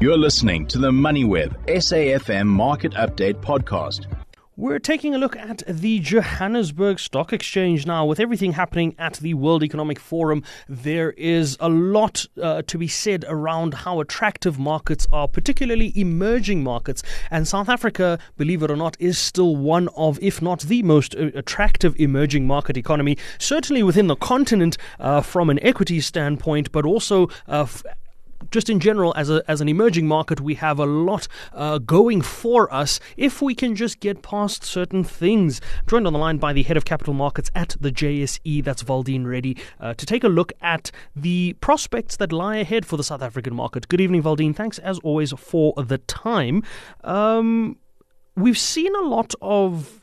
You're listening to the MoneyWeb SAFM Market Update Podcast. We're taking a look at the Johannesburg Stock Exchange now. With everything happening at the World Economic Forum, there is a lot uh, to be said around how attractive markets are, particularly emerging markets. And South Africa, believe it or not, is still one of, if not the most uh, attractive emerging market economy, certainly within the continent uh, from an equity standpoint, but also uh, just in general, as a as an emerging market, we have a lot uh, going for us if we can just get past certain things. I'm joined on the line by the head of capital markets at the JSE, that's Valdene Reddy, uh, to take a look at the prospects that lie ahead for the South African market. Good evening, Valdene. Thanks as always for the time. Um, we've seen a lot of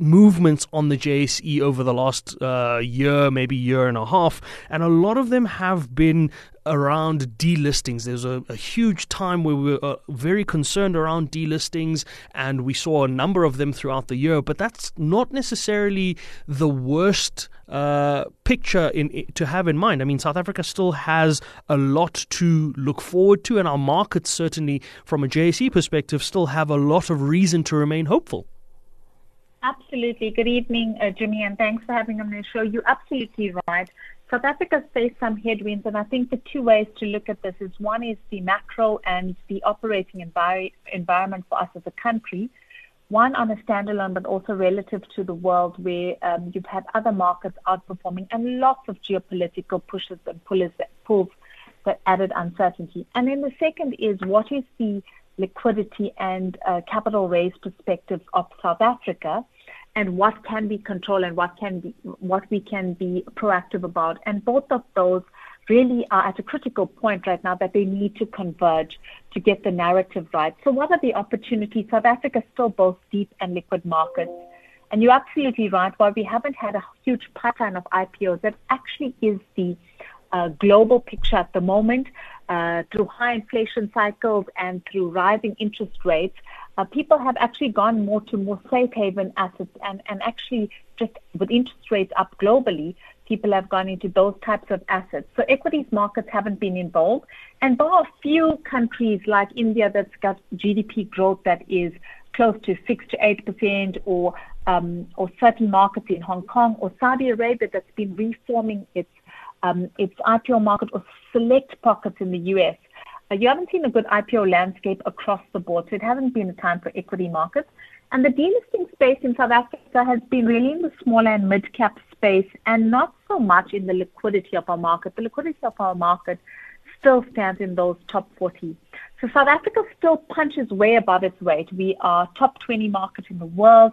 movements on the JSE over the last uh, year, maybe year and a half, and a lot of them have been around delistings. There's a, a huge time where we were uh, very concerned around delistings, and we saw a number of them throughout the year. But that's not necessarily the worst uh, picture in, to have in mind. I mean, South Africa still has a lot to look forward to, and our markets certainly, from a JSE perspective, still have a lot of reason to remain hopeful. Absolutely. Good evening, uh, Jimmy, and thanks for having me on the show. You're absolutely right. South Africa's faced some headwinds, and I think the two ways to look at this is one is the macro and the operating envi- environment for us as a country. One on a standalone, but also relative to the world, where um, you've had other markets outperforming and lots of geopolitical pushes and pulls that, pulls that added uncertainty. And then the second is what is the liquidity and uh, capital raise perspective of South Africa and what can be controlled and what can be what we can be proactive about. And both of those really are at a critical point right now that they need to converge to get the narrative right. So what are the opportunities? South Africa still both deep and liquid markets. And you're absolutely right. While we haven't had a huge pipeline of IPOs, that actually is the uh, global picture at the moment. Uh, through high inflation cycles and through rising interest rates, uh, people have actually gone more to more safe haven assets and, and actually just with interest rates up globally, people have gone into those types of assets. So equities markets haven't been involved. And bar a few countries like India that's got GDP growth that is close to six to eight percent or um, or certain markets in Hong Kong or Saudi Arabia that's been reforming its um, its IPO market or select pockets in the US. Uh, you haven't seen a good IPO landscape across the board, so it hasn't been a time for equity markets. And the delisting space in South Africa has been really in the smaller and mid cap space and not so much in the liquidity of our market. The liquidity of our market still stands in those top 40. So South Africa still punches way above its weight. We are top 20 market in the world.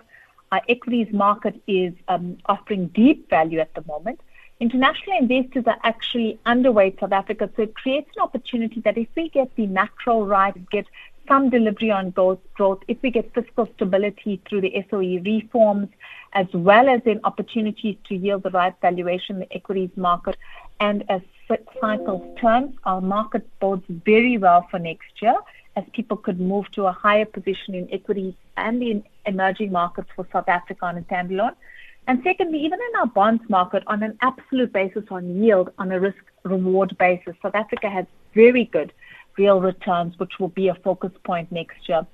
Our equities market is um, offering deep value at the moment international investors are actually underweight South Africa. So it creates an opportunity that if we get the macro right, get some delivery on growth, growth, if we get fiscal stability through the SOE reforms, as well as in opportunities to yield the right valuation in the equities market, and as cycles turn, our market bodes very well for next year as people could move to a higher position in equities and in emerging markets for South Africa on a standalone. And secondly, even in our bonds market, on an absolute basis on yield, on a risk reward basis, South Africa has very good real returns, which will be a focus point next year.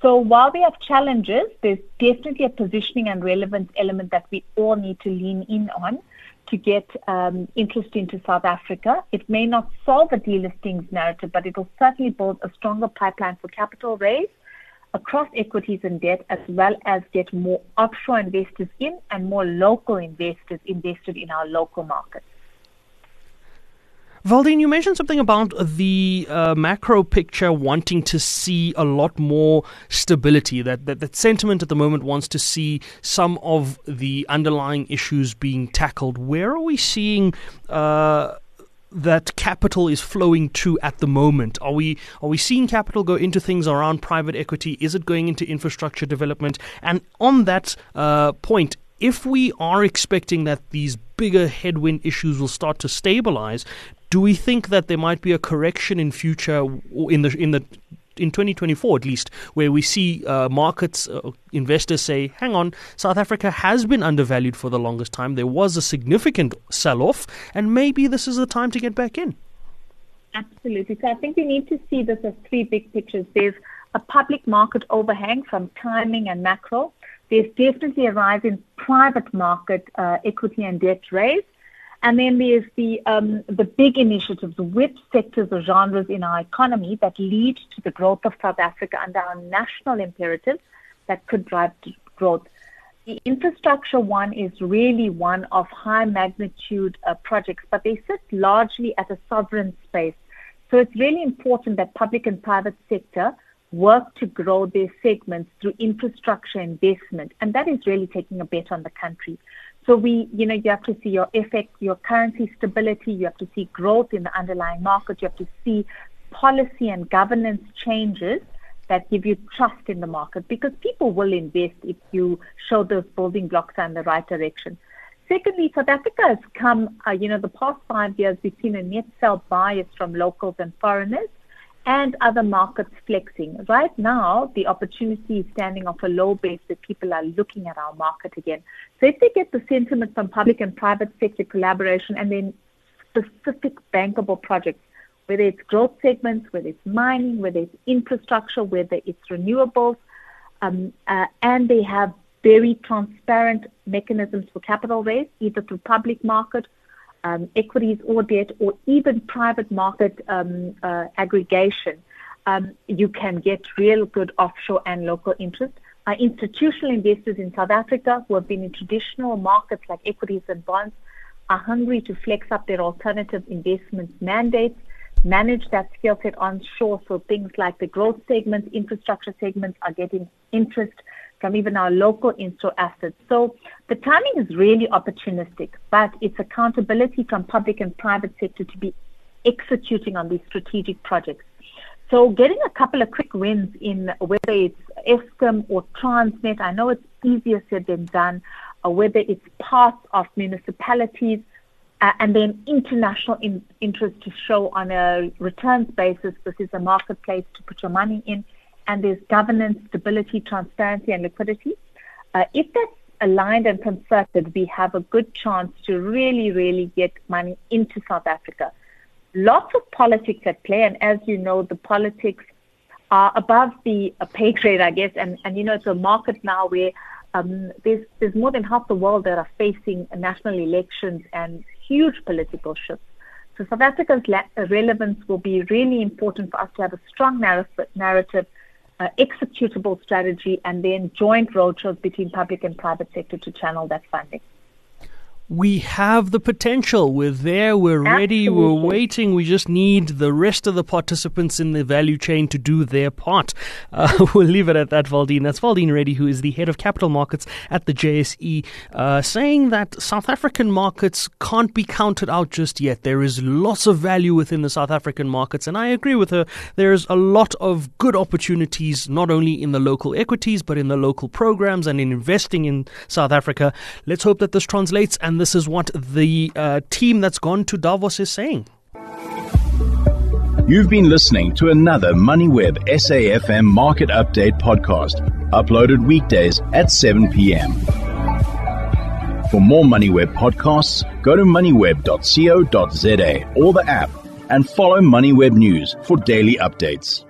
So while we have challenges, there's definitely a positioning and relevance element that we all need to lean in on to get um, interest into South Africa. It may not solve a delistings narrative, but it will certainly build a stronger pipeline for capital raise across equities and debt, as well as get more offshore investors in and more local investors invested in our local markets. Valdene, you mentioned something about the uh, macro picture wanting to see a lot more stability. That, that that sentiment at the moment wants to see some of the underlying issues being tackled. Where are we seeing? Uh, that capital is flowing to at the moment? Are we are we seeing capital go into things around private equity? Is it going into infrastructure development? And on that uh, point, if we are expecting that these bigger headwind issues will start to stabilize, do we think that there might be a correction in future in the in the in 2024 at least, where we see uh, markets, uh, investors say, hang on, South Africa has been undervalued for the longest time. There was a significant sell off, and maybe this is the time to get back in. Absolutely. So I think we need to see this as three big pictures. There's a public market overhang from timing and macro. There's definitely a rise in private market uh, equity and debt raise. And then there's the um, the big initiatives with sectors or genres in our economy that lead to the growth of South Africa under our national imperatives that could drive growth. The infrastructure one is really one of high magnitude uh, projects, but they sit largely at a sovereign space. So it's really important that public and private sector work to grow their segments through infrastructure investment. And that is really taking a bet on the country. So we, you know, you have to see your FX, your currency stability, you have to see growth in the underlying market, you have to see policy and governance changes that give you trust in the market because people will invest if you show those building blocks are in the right direction. Secondly, South Africa has come, uh, you know, the past five years, we've seen a net sell bias from locals and foreigners and other markets flexing. Right now, the opportunity is standing off a low base that people are looking at our market again. So if they get the sentiment from public and private sector collaboration and then specific bankable projects, whether it's growth segments, whether it's mining, whether it's infrastructure, whether it's renewables, um, uh, and they have very transparent mechanisms for capital raise, either through public market, um, equities or debt, or even private market um, uh, aggregation, um, you can get real good offshore and local interest. Our institutional investors in South Africa who have been in traditional markets like equities and bonds are hungry to flex up their alternative investment mandates, manage that skill set onshore. So things like the growth segments, infrastructure segments are getting interest from even our local in-store assets. So the timing is really opportunistic, but it's accountability from public and private sector to be executing on these strategic projects. So getting a couple of quick wins in whether it's Eskom or Transnet, I know it's easier said than done, or whether it's parts of municipalities, uh, and then international in, interest to show on a returns basis. This is a marketplace to put your money in and there's governance, stability, transparency, and liquidity. Uh, if that's aligned and concerted, we have a good chance to really, really get money into South Africa. Lots of politics at play, and as you know, the politics are above the uh, pay grade, I guess. And, and you know, it's a market now where um, there's there's more than half the world that are facing national elections and huge political shifts. So South Africa's la- relevance will be really important for us to have a strong narrative, narrative uh, executable strategy, and then joint roadshows between public and private sector to channel that funding we have the potential. We're there, we're ready, we're waiting. We just need the rest of the participants in the value chain to do their part. Uh, we'll leave it at that, Valdene. That's Valdene Reddy, who is the head of capital markets at the JSE, uh, saying that South African markets can't be counted out just yet. There is lots of value within the South African markets, and I agree with her. There's a lot of good opportunities, not only in the local equities, but in the local programs and in investing in South Africa. Let's hope that this translates and this is what the uh, team that's gone to Davos is saying. You've been listening to another MoneyWeb SAFM Market Update podcast, uploaded weekdays at 7 p.m. For more MoneyWeb podcasts, go to moneyweb.co.za or the app and follow MoneyWeb News for daily updates.